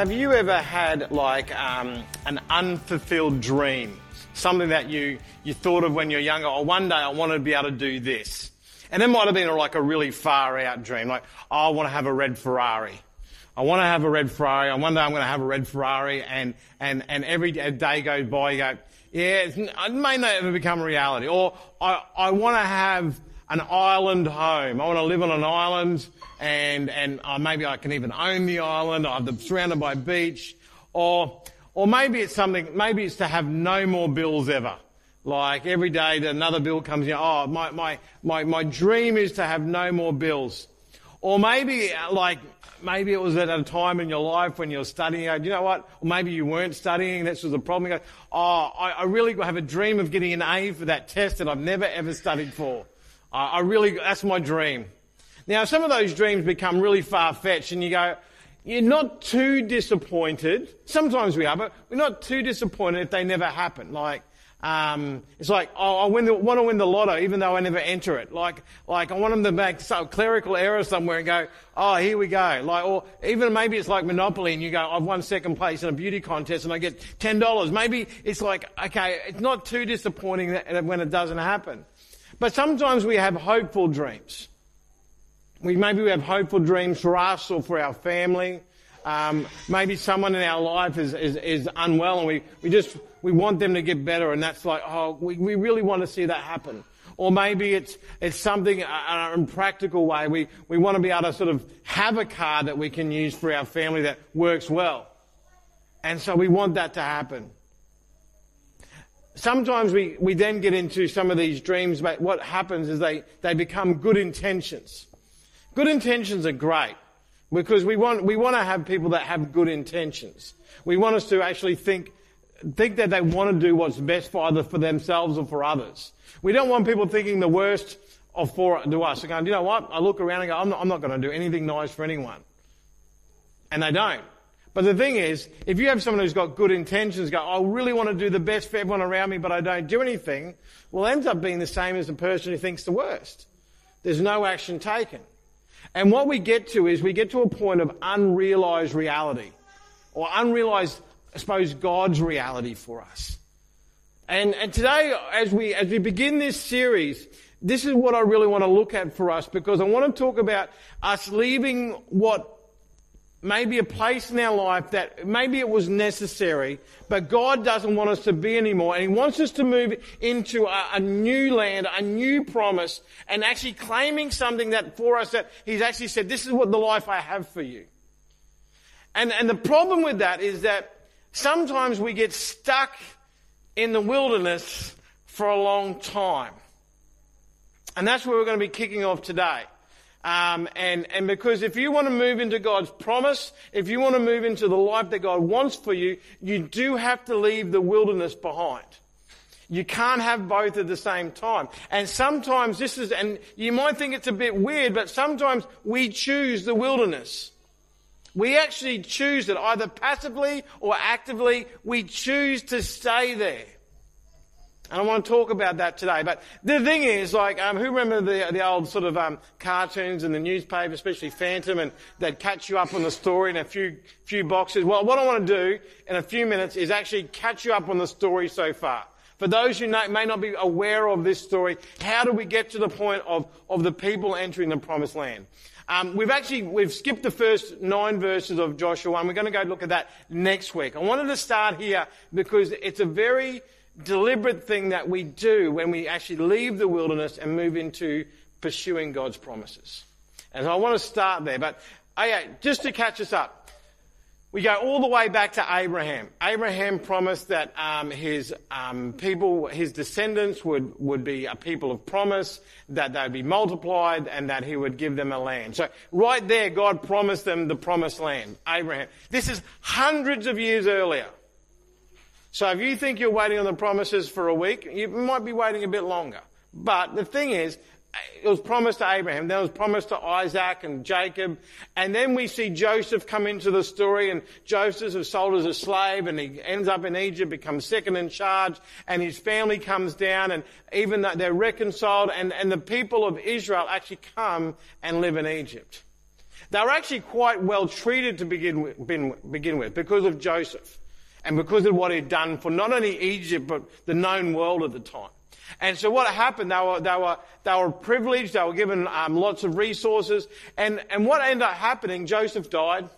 Have you ever had like um, an unfulfilled dream? Something that you, you thought of when you're younger, or oh, one day I want to be able to do this. And it might have been like a really far out dream, like, oh, I want to have a red Ferrari. I want to have a red Ferrari. And one day I'm going to have a red Ferrari and, and, and every day goes by, you go, yeah, it may not ever become a reality. Or I, I want to have an island home. I want to live on an island and, and uh, maybe I can even own the island. I'm surrounded by beach. Or, or maybe it's something, maybe it's to have no more bills ever. Like every day that another bill comes in, oh, my, my, my, my dream is to have no more bills. Or maybe uh, like, maybe it was at a time in your life when you were studying, you, know what? Or maybe you weren't studying, this was a problem. You go, oh, I, I really have a dream of getting an A for that test that I've never ever studied for. I really, that's my dream. Now, some of those dreams become really far-fetched and you go, you're not too disappointed. Sometimes we are, but we're not too disappointed if they never happen. Like, um, it's like, oh, I win the, want to win the lotto even though I never enter it. Like, like I want them to make some clerical error somewhere and go, oh, here we go. Like, or even maybe it's like Monopoly and you go, I've won second place in a beauty contest and I get $10. Maybe it's like, okay, it's not too disappointing when it doesn't happen. But sometimes we have hopeful dreams. We, maybe we have hopeful dreams for us or for our family. Um, maybe someone in our life is, is, is, unwell and we, we just, we want them to get better and that's like, oh, we, we really want to see that happen. Or maybe it's, it's something uh, in a practical way. We, we want to be able to sort of have a car that we can use for our family that works well. And so we want that to happen sometimes we, we then get into some of these dreams, but what happens is they, they become good intentions. Good intentions are great because we want, we want to have people that have good intentions. We want us to actually think, think that they want to do what's best for either for themselves or for others. We don't want people thinking the worst of for to us. They're going, you know what? I look around and go, I'm not, I'm not going to do anything nice for anyone. And they don't. But the thing is, if you have someone who's got good intentions, go, I really want to do the best for everyone around me, but I don't do anything, well, ends up being the same as the person who thinks the worst. There's no action taken. And what we get to is we get to a point of unrealized reality, or unrealized, I suppose, God's reality for us. And, and today, as we, as we begin this series, this is what I really want to look at for us because I want to talk about us leaving what maybe a place in our life that maybe it was necessary, but God doesn't want us to be anymore. And He wants us to move into a, a, new land, a new promise, and actually claiming something that for us that He's actually said, this is what the life I have for you. And, and the problem with that is that sometimes we get stuck in the wilderness for a long time. And that's where we're going to be kicking off today. Um, and, and because if you want to move into God's promise, if you want to move into the life that God wants for you, you do have to leave the wilderness behind. You can't have both at the same time. And sometimes this is, and you might think it's a bit weird, but sometimes we choose the wilderness. We actually choose it either passively or actively. We choose to stay there. And I want to talk about that today. But the thing is, like, um, who remember the, the old sort of um, cartoons in the newspaper, especially Phantom, and they'd catch you up on the story in a few few boxes. Well, what I want to do in a few minutes is actually catch you up on the story so far. For those who may not be aware of this story, how do we get to the point of, of the people entering the promised land? Um, we've actually we've skipped the first nine verses of Joshua, and we're going to go look at that next week. I wanted to start here because it's a very deliberate thing that we do when we actually leave the wilderness and move into pursuing God's promises. And I want to start there, but okay, just to catch us up, we go all the way back to Abraham. Abraham promised that um, his um, people, his descendants would, would be a people of promise, that they would be multiplied, and that he would give them a land. So right there, God promised them the promised land. Abraham. This is hundreds of years earlier. So if you think you're waiting on the promises for a week, you might be waiting a bit longer. But the thing is, it was promised to Abraham, then it was promised to Isaac and Jacob, and then we see Joseph come into the story, and Joseph is sold as a slave, and he ends up in Egypt, becomes second in charge, and his family comes down, and even though they're reconciled, and, and the people of Israel actually come and live in Egypt. They were actually quite well treated to begin with, begin with because of Joseph and because of what he'd done for not only Egypt but the known world at the time. And so what happened, they were, they were, they were privileged, they were given um, lots of resources, and, and what ended up happening, Joseph died,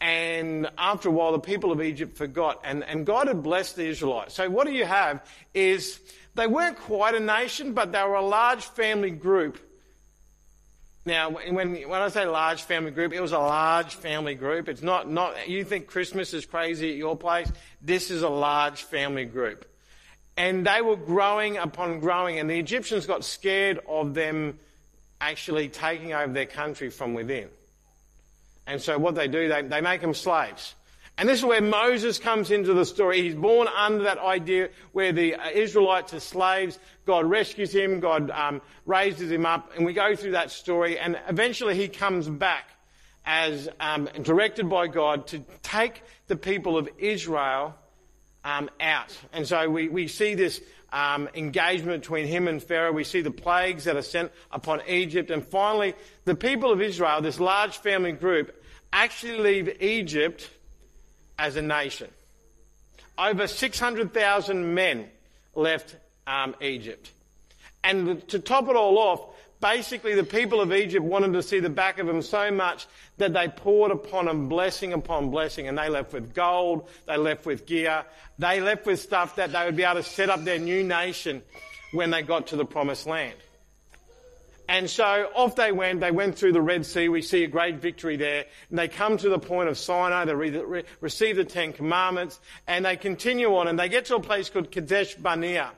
and after a while the people of Egypt forgot, and, and God had blessed the Israelites. So what do you have is, they weren't quite a nation, but they were a large family group. Now, when, when I say large family group, it was a large family group. It's not, not, you think Christmas is crazy at your place. This is a large family group. And they were growing upon growing, and the Egyptians got scared of them actually taking over their country from within. And so what they do, they, they make them slaves. And this is where Moses comes into the story. He's born under that idea where the Israelites are slaves. God rescues him. God um, raises him up. And we go through that story. And eventually he comes back as um, directed by God to take the people of Israel um, out. And so we, we see this um, engagement between him and Pharaoh. We see the plagues that are sent upon Egypt. And finally, the people of Israel, this large family group, actually leave Egypt as a nation. Over 600,000 men left um, Egypt. And to top it all off, Basically, the people of Egypt wanted to see the back of him so much that they poured upon him blessing upon blessing, and they left with gold, they left with gear, they left with stuff that they would be able to set up their new nation when they got to the promised land. And so off they went. They went through the Red Sea. We see a great victory there. And they come to the point of Sinai. They re- receive the Ten Commandments. And they continue on. And they get to a place called Kadesh Barnea.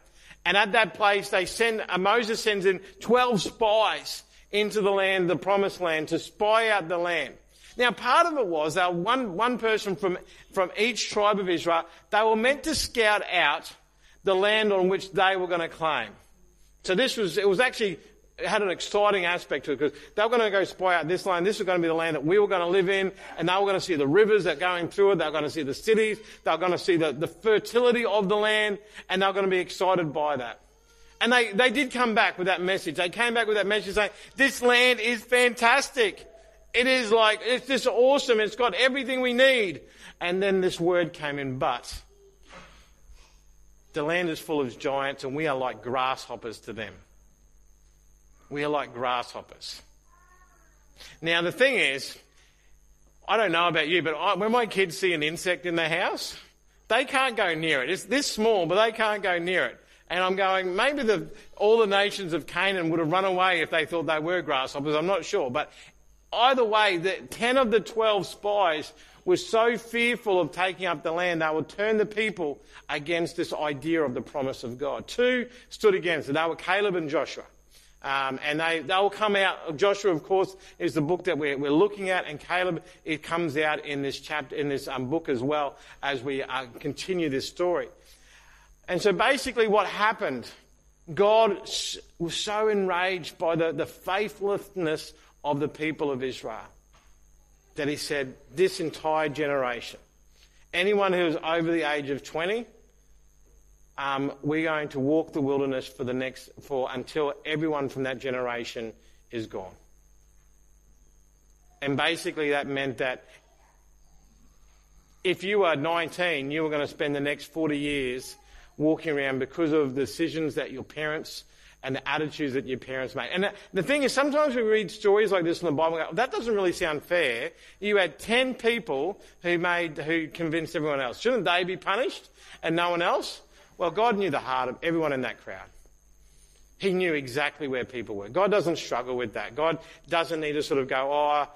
And at that place, they send, uh, Moses sends in 12 spies into the land, the promised land, to spy out the land. Now, part of it was that one, one person from, from each tribe of Israel, they were meant to scout out the land on which they were going to claim. So this was, it was actually it had an exciting aspect to it because they were going to go spy out this land. This was going to be the land that we were going to live in. And they were going to see the rivers that going through it. They were going to see the cities. They were going to see the, the fertility of the land. And they were going to be excited by that. And they, they did come back with that message. They came back with that message saying, this land is fantastic. It is like, it's just awesome. It's got everything we need. And then this word came in, but the land is full of giants and we are like grasshoppers to them. We are like grasshoppers. Now, the thing is, I don't know about you, but I, when my kids see an insect in the house, they can't go near it. It's this small, but they can't go near it. And I'm going, maybe the, all the nations of Canaan would have run away if they thought they were grasshoppers. I'm not sure. But either way, the, 10 of the 12 spies were so fearful of taking up the land, they would turn the people against this idea of the promise of God. Two stood against it. They were Caleb and Joshua. Um, and they, they will come out. Joshua, of course, is the book that we're, we're looking at, and Caleb, it comes out in this chapter, in this um, book as well as we uh, continue this story. And so basically what happened, God was so enraged by the, the faithlessness of the people of Israel that he said, this entire generation, anyone who is over the age of 20, um, we're going to walk the wilderness for the next for until everyone from that generation is gone. And basically, that meant that if you were 19, you were going to spend the next 40 years walking around because of the decisions that your parents and the attitudes that your parents made. And the thing is, sometimes we read stories like this in the Bible. Go, that doesn't really sound fair. You had 10 people who made, who convinced everyone else. Shouldn't they be punished and no one else? Well, God knew the heart of everyone in that crowd. He knew exactly where people were. God doesn't struggle with that. God doesn't need to sort of go, oh,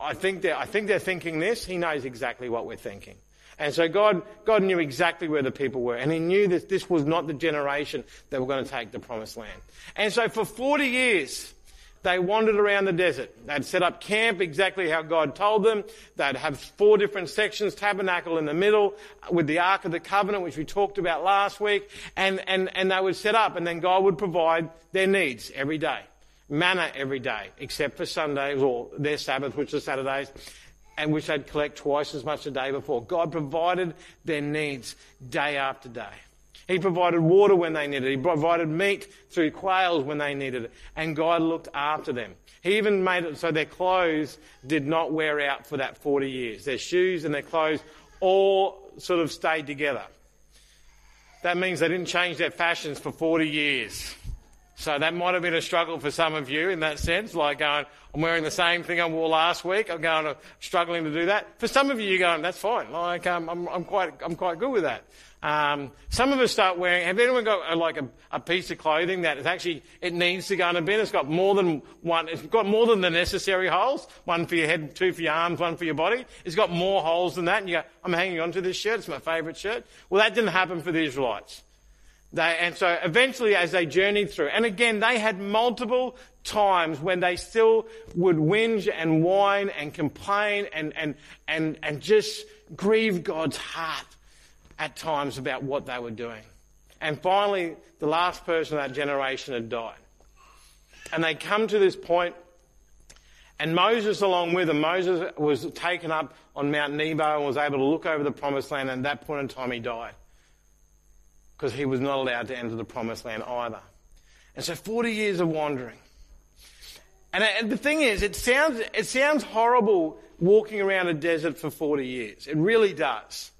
I think they're, I think they're thinking this. He knows exactly what we're thinking. And so God, God knew exactly where the people were. And He knew that this was not the generation that were going to take the promised land. And so for 40 years, they wandered around the desert. They'd set up camp exactly how God told them. They'd have four different sections, tabernacle in the middle with the Ark of the Covenant, which we talked about last week. And, and, and they would set up and then God would provide their needs every day. Manna every day, except for Sundays or their Sabbath, which are Saturdays, and which they'd collect twice as much a day before. God provided their needs day after day. He provided water when they needed it. He provided meat through quails when they needed it. And God looked after them. He even made it so their clothes did not wear out for that 40 years. Their shoes and their clothes all sort of stayed together. That means they didn't change their fashions for 40 years. So that might have been a struggle for some of you in that sense, like going, I'm wearing the same thing I wore last week. I'm going, I'm struggling to do that. For some of you, you're going, that's fine. Like, um, I'm, I'm quite, I'm quite good with that. Um, some of us start wearing. Have anyone got like a, a, piece of clothing that is actually it needs to go in a bin? It's got more than one. It's got more than the necessary holes. One for your head, two for your arms, one for your body. It's got more holes than that. And you go, I'm hanging on to this shirt. It's my favourite shirt. Well, that didn't happen for the Israelites. They, and so eventually, as they journeyed through, and again, they had multiple times when they still would whinge and whine and complain and, and, and, and just grieve God's heart at times about what they were doing. And finally, the last person of that generation had died. And they come to this point, and Moses along with them, Moses was taken up on Mount Nebo and was able to look over the promised land, and at that point in time he died because he was not allowed to enter the promised land either. And so 40 years of wandering. Uh, and the thing is, it sounds, it sounds horrible walking around a desert for 40 years. It really does.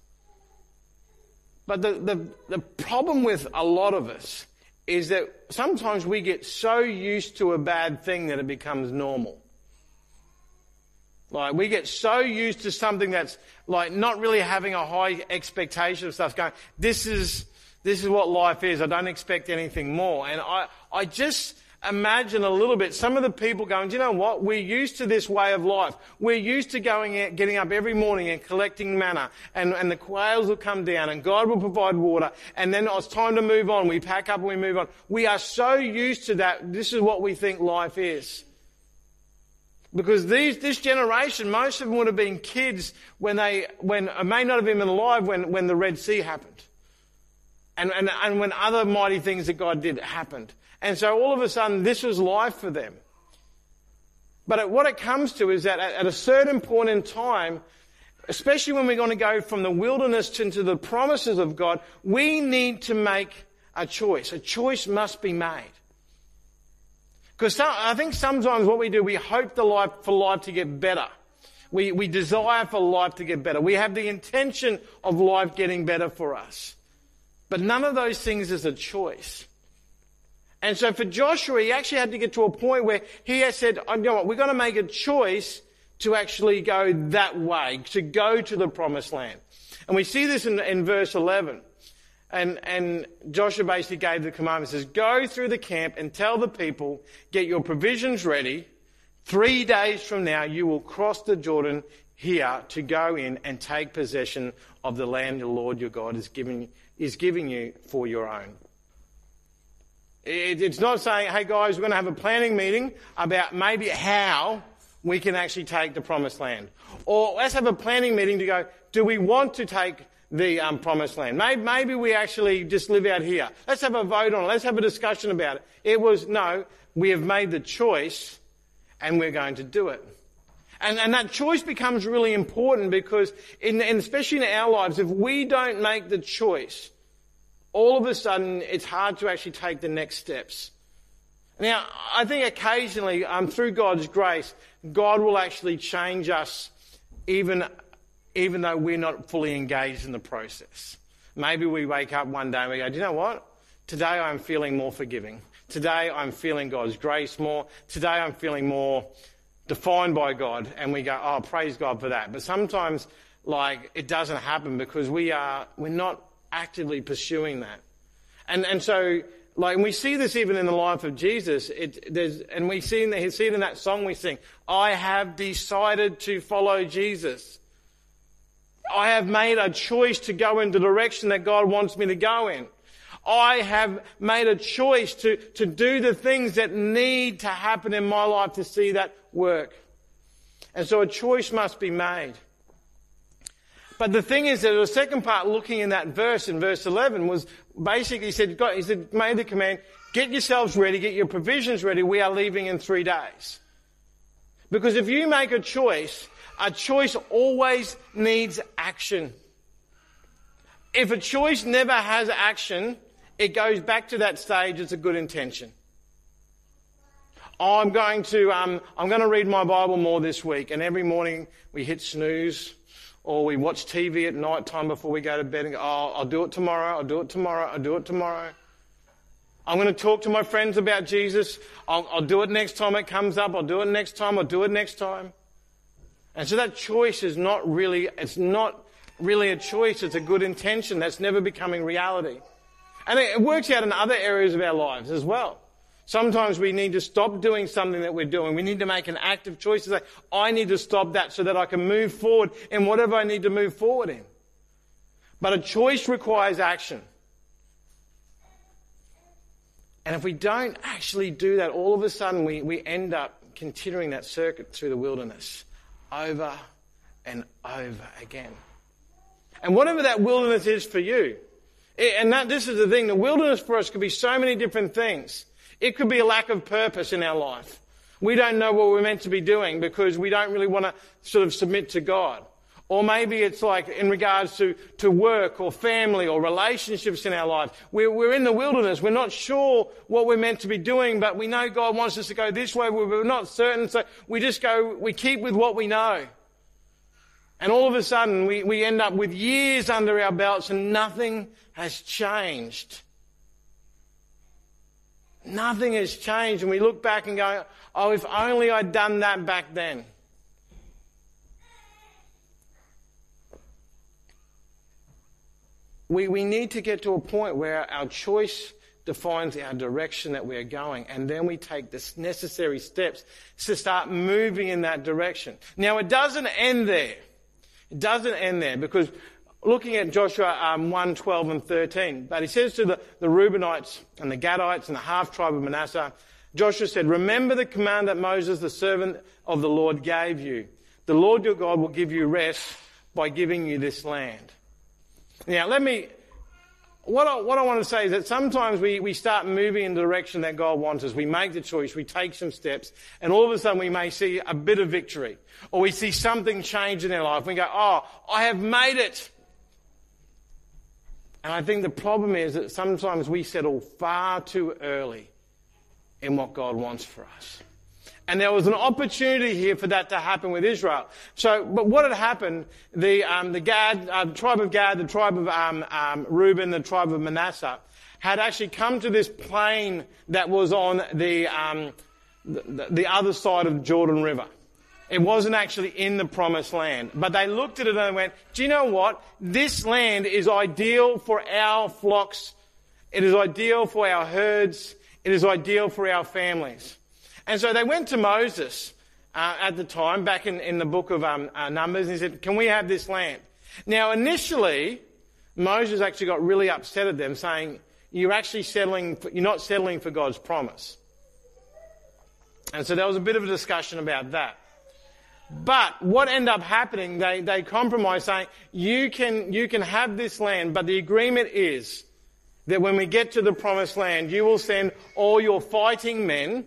But the, the, the problem with a lot of us is that sometimes we get so used to a bad thing that it becomes normal. Like we get so used to something that's like not really having a high expectation of stuff going, this is, this is what life is. I don't expect anything more. And I, I just imagine a little bit some of the people going, do you know what? We're used to this way of life. We're used to going out, getting up every morning and collecting manna and, and the quails will come down and God will provide water. And then it's time to move on. We pack up and we move on. We are so used to that. This is what we think life is. Because these, this generation, most of them would have been kids when they, when, may not have been alive when, when the Red Sea happened and, and, and when other mighty things that God did happened. And so all of a sudden, this was life for them. But what it comes to is that at a certain point in time, especially when we're going to go from the wilderness into the promises of God, we need to make a choice. A choice must be made. Because I think sometimes what we do, we hope the life, for life to get better. We, we desire for life to get better. We have the intention of life getting better for us. But none of those things is a choice. And so for Joshua, he actually had to get to a point where he has said, oh, you know what, we're going to make a choice to actually go that way, to go to the promised land. And we see this in, in verse 11. And, and Joshua basically gave the commandment, says, go through the camp and tell the people, get your provisions ready. Three days from now, you will cross the Jordan here to go in and take possession of the land the Lord your God is giving is giving you for your own. It's not saying, hey guys, we're going to have a planning meeting about maybe how we can actually take the promised land. Or let's have a planning meeting to go, do we want to take the um, promised land? Maybe, maybe we actually just live out here. Let's have a vote on it. Let's have a discussion about it. It was, no, we have made the choice and we're going to do it. And, and that choice becomes really important because, in, especially in our lives, if we don't make the choice, all of a sudden it's hard to actually take the next steps. Now, I think occasionally, um, through God's grace, God will actually change us even, even though we're not fully engaged in the process. Maybe we wake up one day and we go, do you know what? Today I'm feeling more forgiving. Today I'm feeling God's grace more. Today I'm feeling more defined by God, and we go, oh, praise God for that. But sometimes, like, it doesn't happen because we are, we're not actively pursuing that. And, and so, like, and we see this even in the life of Jesus. It, there's, and we see, in see it in that song we sing. I have decided to follow Jesus. I have made a choice to go in the direction that God wants me to go in. I have made a choice to, to do the things that need to happen in my life to see that work. And so a choice must be made. But the thing is that the second part looking in that verse, in verse 11, was basically he said, God, he said, made the command, get yourselves ready, get your provisions ready, we are leaving in three days. Because if you make a choice, a choice always needs action. if a choice never has action, it goes back to that stage, it's a good intention. I'm going to, um, I'm going to read my Bible more this week. And every morning we hit snooze or we watch TV at night time before we go to bed and go, oh, I'll do it tomorrow, I'll do it tomorrow, I'll do it tomorrow. I'm going to talk to my friends about Jesus. I'll, I'll do it next time it comes up. I'll do it next time. I'll do it next time. And so that choice is not really, it's not really a choice. It's a good intention that's never becoming reality. And it works out in other areas of our lives as well. Sometimes we need to stop doing something that we're doing. We need to make an active choice to say, I need to stop that so that I can move forward in whatever I need to move forward in. But a choice requires action. And if we don't actually do that, all of a sudden we, we end up continuing that circuit through the wilderness over and over again. And whatever that wilderness is for you, and that, this is the thing, the wilderness for us could be so many different things. It could be a lack of purpose in our life. We don't know what we're meant to be doing because we don't really want to sort of submit to God. Or maybe it's like in regards to, to work or family or relationships in our life. We're, we're in the wilderness. We're not sure what we're meant to be doing, but we know God wants us to go this way. We're not certain. So we just go, we keep with what we know. And all of a sudden we, we end up with years under our belts and nothing has changed. Nothing has changed. And we look back and go, oh, if only I'd done that back then. We, we need to get to a point where our choice defines our direction that we are going, and then we take the necessary steps to start moving in that direction. Now, it doesn't end there. It doesn't end there because looking at Joshua um, 1, 12 and 13, but he says to the, the Reubenites and the Gadites and the half tribe of Manasseh, Joshua said, Remember the command that Moses, the servant of the Lord, gave you. The Lord your God will give you rest by giving you this land. Now, let me, what I, what I want to say is that sometimes we, we start moving in the direction that God wants us. We make the choice, we take some steps, and all of a sudden we may see a bit of victory. Or we see something change in our life. We go, oh, I have made it. And I think the problem is that sometimes we settle far too early in what God wants for us. And there was an opportunity here for that to happen with Israel. So, but what had happened, the, um, the Gad, uh, tribe of Gad, the tribe of um, um, Reuben, the tribe of Manasseh, had actually come to this plain that was on the, um, the, the other side of the Jordan River. It wasn't actually in the promised land. But they looked at it and went, do you know what? This land is ideal for our flocks. It is ideal for our herds. It is ideal for our families. And so they went to Moses uh, at the time, back in, in the book of um, uh, Numbers, and he said, Can we have this land? Now, initially, Moses actually got really upset at them, saying, You're actually settling, for, you're not settling for God's promise. And so there was a bit of a discussion about that. But what ended up happening, they, they compromised saying, you can, you can have this land, but the agreement is that when we get to the promised land, you will send all your fighting men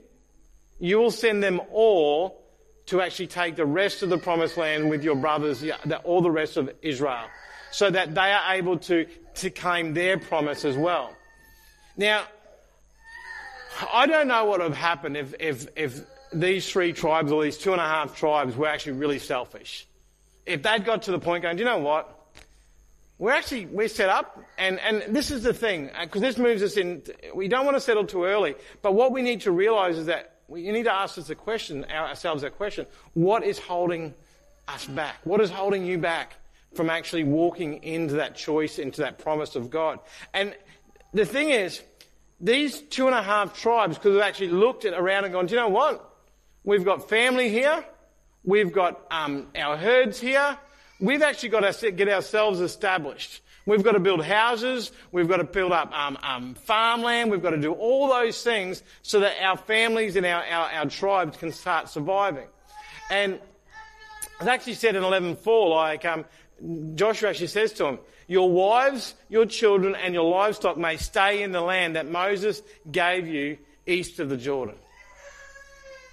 you will send them all to actually take the rest of the promised land with your brothers, all the rest of Israel, so that they are able to, to claim their promise as well. Now, I don't know what would have happened if, if, if these three tribes or these two and a half tribes were actually really selfish. If they'd got to the point going, do you know what? We're actually, we're set up, and, and this is the thing, because uh, this moves us in, we don't want to settle too early, but what we need to realize is that we need to ask us a question, ourselves that question. What is holding us back? What is holding you back from actually walking into that choice, into that promise of God? And the thing is, these two and a half tribes could have actually looked at around and gone, do you know what? We've got family here. We've got um, our herds here. We've actually got to get ourselves established. We've got to build houses. We've got to build up um, um, farmland. We've got to do all those things so that our families and our, our, our tribes can start surviving. And it's actually said in 11.4, like um, Joshua actually says to them, your wives, your children, and your livestock may stay in the land that Moses gave you east of the Jordan.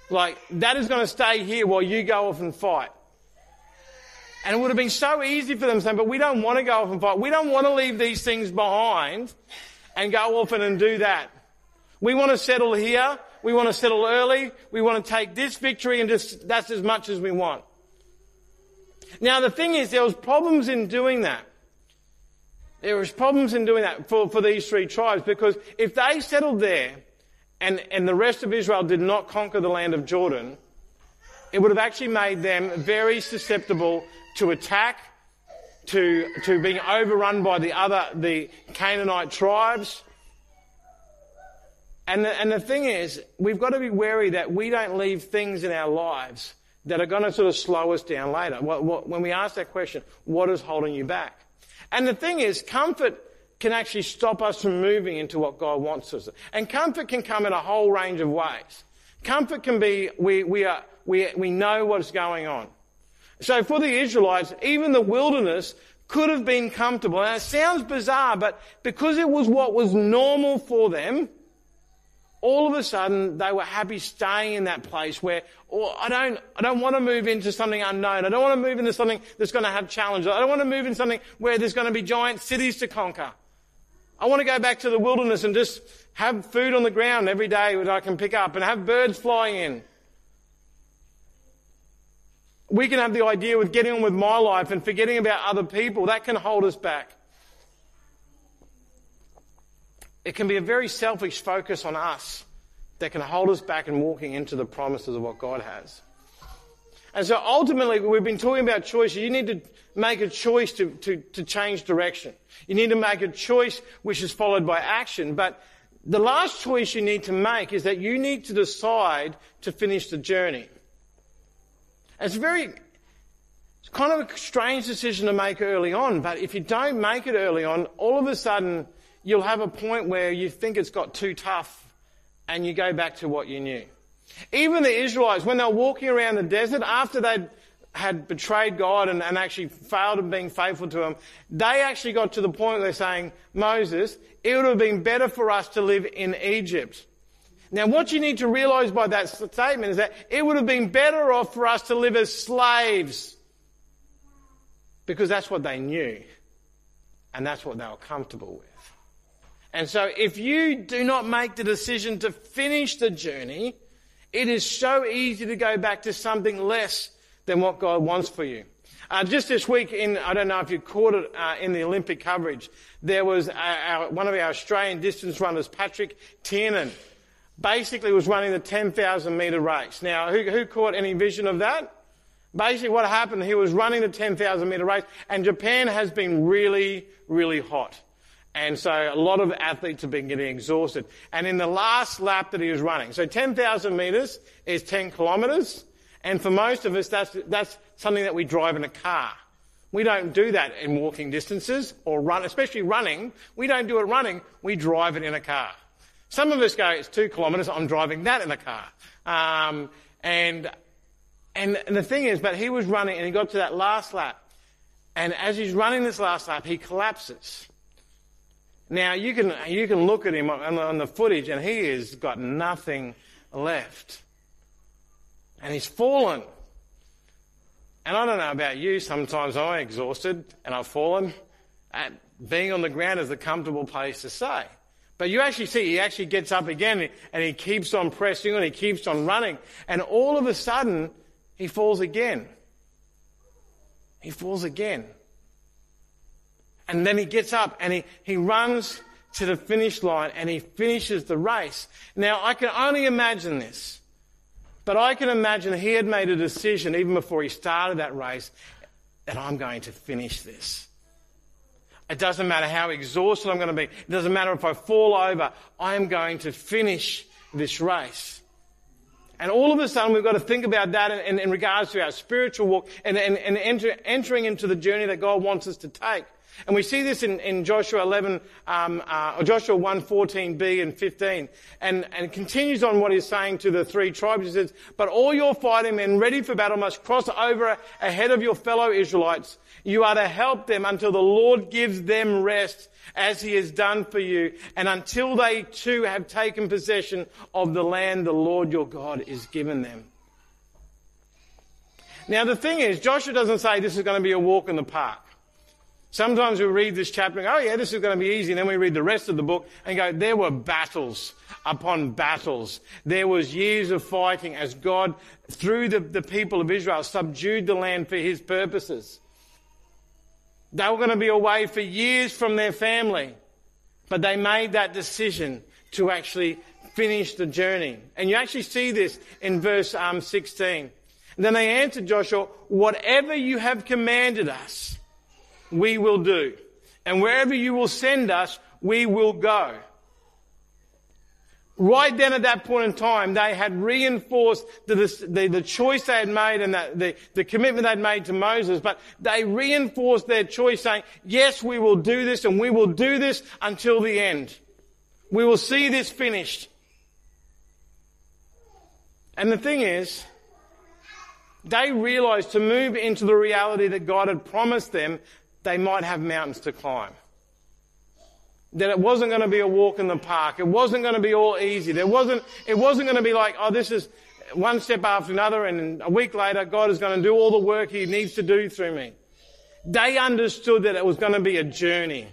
Like, that is going to stay here while you go off and fight. And it would have been so easy for them saying, but we don't want to go off and fight. We don't want to leave these things behind and go off and do that. We want to settle here. We want to settle early. We want to take this victory and just, that's as much as we want. Now the thing is, there was problems in doing that. There was problems in doing that for, for these three tribes because if they settled there and, and the rest of Israel did not conquer the land of Jordan, it would have actually made them very susceptible to attack, to, to being overrun by the other, the Canaanite tribes. And the, and the thing is, we've got to be wary that we don't leave things in our lives that are going to sort of slow us down later. What, what, when we ask that question, what is holding you back? And the thing is, comfort can actually stop us from moving into what God wants us. And comfort can come in a whole range of ways. Comfort can be we, we, are, we, we know what's going on. So for the Israelites, even the wilderness could have been comfortable. And it sounds bizarre, but because it was what was normal for them, all of a sudden they were happy staying in that place where oh, I don't, I don't want to move into something unknown. I don't want to move into something that's going to have challenges. I don't want to move into something where there's going to be giant cities to conquer. I want to go back to the wilderness and just have food on the ground every day that I can pick up and have birds flying in. We can have the idea with getting on with my life and forgetting about other people. That can hold us back. It can be a very selfish focus on us that can hold us back in walking into the promises of what God has. And so ultimately, we've been talking about choice. You need to make a choice to, to, to change direction. You need to make a choice which is followed by action. But the last choice you need to make is that you need to decide to finish the journey. It's very, it's kind of a strange decision to make early on, but if you don't make it early on, all of a sudden you'll have a point where you think it's got too tough and you go back to what you knew. Even the Israelites, when they were walking around the desert, after they'd had betrayed God and, and, actually failed in being faithful to Him, they actually got to the point where they're saying, Moses, it would have been better for us to live in Egypt. Now what you need to realize by that statement is that it would have been better off for us to live as slaves. Because that's what they knew. And that's what they were comfortable with. And so if you do not make the decision to finish the journey, it is so easy to go back to something less than what God wants for you. Uh, just this week, in I don't know if you caught it uh, in the Olympic coverage, there was uh, our, one of our Australian distance runners, Patrick Tiernan, basically was running the 10,000 metre race. Now, who, who caught any vision of that? Basically, what happened, he was running the 10,000 metre race, and Japan has been really, really hot. And so a lot of athletes have been getting exhausted. And in the last lap that he was running, so 10,000 metres is 10 kilometres. And for most of us, that's, that's something that we drive in a car. We don't do that in walking distances or run, especially running. We don't do it running. We drive it in a car. Some of us go, it's two kilometres, I'm driving that in a car. Um, and, and, and the thing is, but he was running and he got to that last lap. And as he's running this last lap, he collapses. Now you can you can look at him on, on the footage, and he has got nothing left, and he's fallen. And I don't know about you. Sometimes I'm exhausted and I've fallen. And being on the ground is a comfortable place to stay. But you actually see, he actually gets up again and he keeps on pressing and he keeps on running. And all of a sudden, he falls again. He falls again. And then he gets up and he, he runs to the finish line and he finishes the race. Now, I can only imagine this, but I can imagine he had made a decision even before he started that race that I'm going to finish this. It doesn't matter how exhausted I'm going to be. It doesn't matter if I fall over. I am going to finish this race. And all of a sudden, we've got to think about that in, in, in regards to our spiritual walk and, and, and enter, entering into the journey that God wants us to take. And we see this in, in Joshua 11, um, uh, Joshua 1, 14b and 15. And, and continues on what he's saying to the three tribes. He says, but all your fighting men ready for battle must cross over ahead of your fellow Israelites. You are to help them until the Lord gives them rest as he has done for you and until they too have taken possession of the land the Lord your God is given them. Now the thing is, Joshua doesn't say this is going to be a walk in the park. Sometimes we read this chapter and go, oh yeah, this is going to be easy. And then we read the rest of the book and go, there were battles upon battles. There was years of fighting as God, through the, the people of Israel, subdued the land for his purposes. They were going to be away for years from their family. But they made that decision to actually finish the journey. And you actually see this in verse um, 16. And then they answered Joshua, whatever you have commanded us, we will do. And wherever you will send us, we will go. Right then at that point in time, they had reinforced the, the, the choice they had made and the, the, the commitment they'd made to Moses, but they reinforced their choice saying, yes, we will do this and we will do this until the end. We will see this finished. And the thing is, they realized to move into the reality that God had promised them, they might have mountains to climb. That it wasn't going to be a walk in the park. It wasn't going to be all easy. There wasn't, it wasn't going to be like, oh, this is one step after another and a week later God is going to do all the work He needs to do through me. They understood that it was going to be a journey.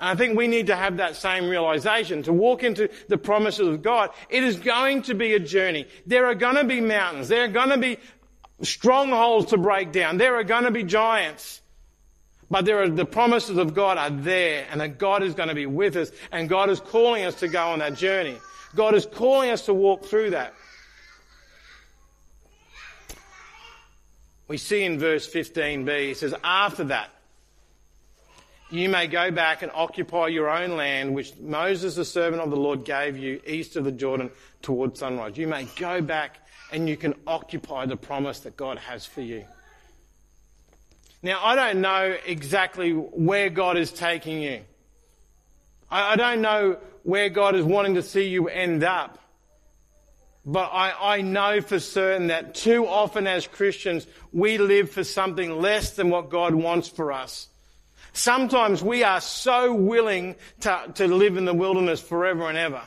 And I think we need to have that same realization to walk into the promises of God. It is going to be a journey. There are going to be mountains. There are going to be strongholds to break down. There are going to be giants. But there are, the promises of God are there and that God is going to be with us and God is calling us to go on that journey. God is calling us to walk through that. We see in verse 15b, it says, after that, you may go back and occupy your own land, which Moses, the servant of the Lord, gave you east of the Jordan toward sunrise. You may go back and you can occupy the promise that God has for you. Now, I don't know exactly where God is taking you. I, don't know where God is wanting to see you end up. But I, I know for certain that too often as Christians, we live for something less than what God wants for us. Sometimes we are so willing to, to live in the wilderness forever and ever.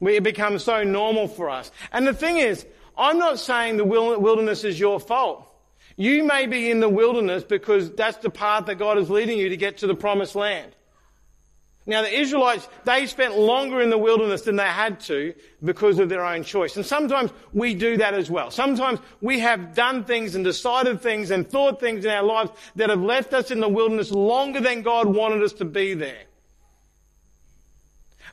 We, it becomes so normal for us. And the thing is, I'm not saying the wilderness is your fault. You may be in the wilderness because that's the path that God is leading you to get to the promised land. Now the Israelites, they spent longer in the wilderness than they had to because of their own choice. And sometimes we do that as well. Sometimes we have done things and decided things and thought things in our lives that have left us in the wilderness longer than God wanted us to be there.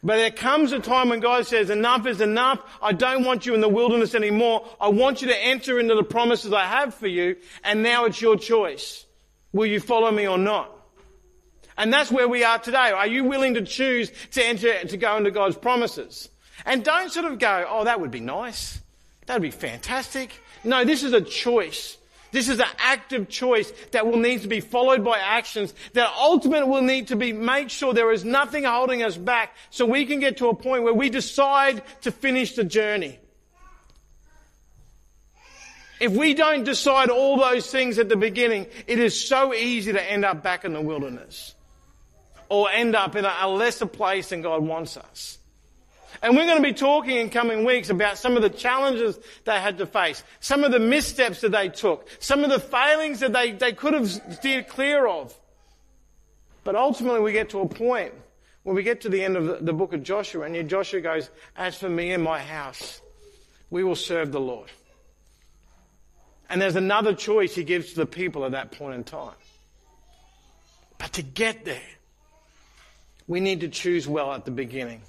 But there comes a time when God says, enough is enough. I don't want you in the wilderness anymore. I want you to enter into the promises I have for you. And now it's your choice. Will you follow me or not? And that's where we are today. Are you willing to choose to enter, to go into God's promises? And don't sort of go, oh, that would be nice. That would be fantastic. No, this is a choice. This is an active choice that will need to be followed by actions that ultimately will need to be make sure there is nothing holding us back so we can get to a point where we decide to finish the journey. If we don't decide all those things at the beginning, it is so easy to end up back in the wilderness or end up in a, lesser place than God wants us. And we're going to be talking in coming weeks about some of the challenges they had to face, some of the missteps that they took, some of the failings that they, they could have steered clear of. But ultimately we get to a point where we get to the end of the, the book of Joshua and Joshua goes, as for me and my house, we will serve the Lord. And there's another choice he gives to the people at that point in time. But to get there, we need to choose well at the beginning.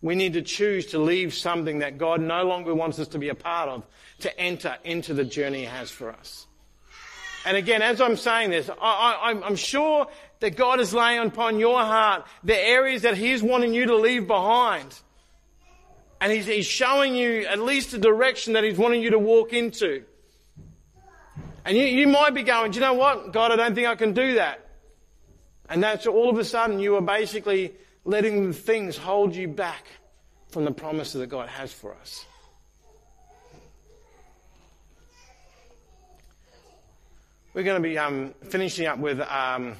We need to choose to leave something that God no longer wants us to be a part of to enter into the journey He has for us. And again, as I'm saying this, I, am sure that God is laying upon your heart the areas that He's wanting you to leave behind. And he's, he's showing you at least the direction that He's wanting you to walk into. And you, you might be going, do you know what? God, I don't think I can do that. And that's all of a sudden you are basically letting things hold you back from the promises that God has for us. We're going to be um, finishing up with um,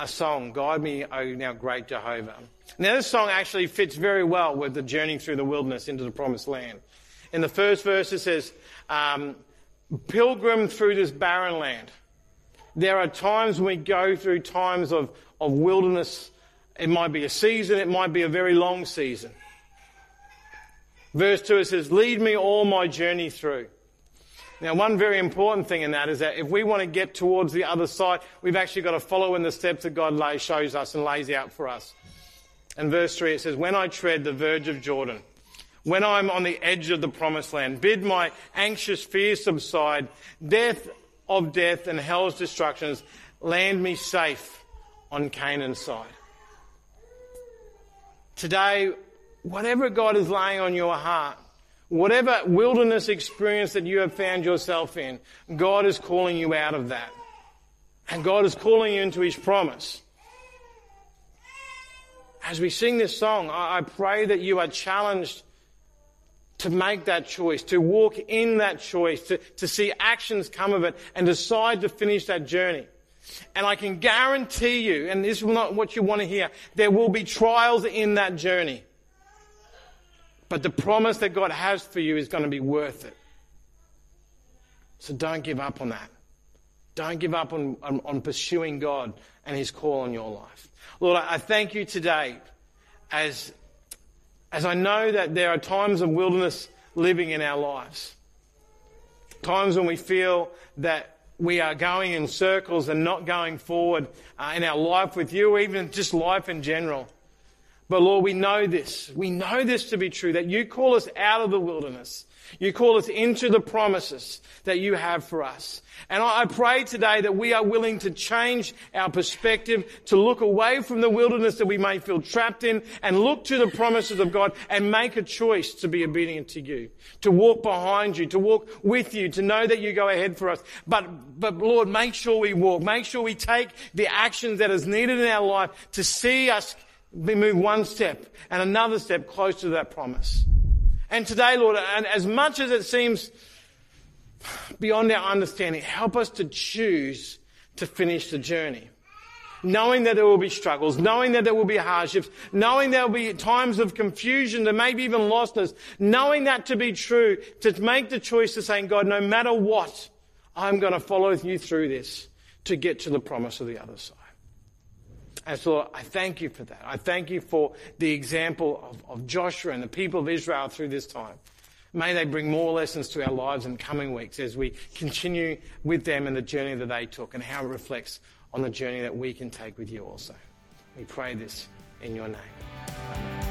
a song, Guide Me, O Thou Great Jehovah. Now, this song actually fits very well with the journey through the wilderness into the promised land. In the first verse, it says, um, Pilgrim through this barren land. There are times when we go through times of, of wilderness. It might be a season, it might be a very long season. Verse 2 it says, Lead me all my journey through. Now, one very important thing in that is that if we want to get towards the other side, we've actually got to follow in the steps that God shows us and lays out for us. And verse 3 it says, When I tread the verge of Jordan, when I'm on the edge of the promised land, bid my anxious fears subside, death of death and hell's destructions, land me safe on Canaan's side. Today, whatever God is laying on your heart, Whatever wilderness experience that you have found yourself in, God is calling you out of that. And God is calling you into His promise. As we sing this song, I pray that you are challenged to make that choice, to walk in that choice, to, to see actions come of it and decide to finish that journey. And I can guarantee you, and this is not what you want to hear, there will be trials in that journey. But the promise that God has for you is going to be worth it. So don't give up on that. Don't give up on, on, on pursuing God and His call on your life. Lord, I thank you today as, as I know that there are times of wilderness living in our lives. Times when we feel that we are going in circles and not going forward uh, in our life with you, even just life in general. But Lord, we know this. We know this to be true, that you call us out of the wilderness. You call us into the promises that you have for us. And I pray today that we are willing to change our perspective, to look away from the wilderness that we may feel trapped in and look to the promises of God and make a choice to be obedient to you, to walk behind you, to walk with you, to know that you go ahead for us. But, but Lord, make sure we walk. Make sure we take the actions that is needed in our life to see us move one step and another step closer to that promise. And today, Lord, and as much as it seems beyond our understanding, help us to choose to finish the journey. Knowing that there will be struggles, knowing that there will be hardships, knowing there will be times of confusion, there maybe even lostness, knowing that to be true, to make the choice to saying, God, no matter what, I'm going to follow you through this to get to the promise of the other side. And so I thank you for that. I thank you for the example of, of Joshua and the people of Israel through this time. May they bring more lessons to our lives in coming weeks as we continue with them in the journey that they took and how it reflects on the journey that we can take with you also. We pray this in your name.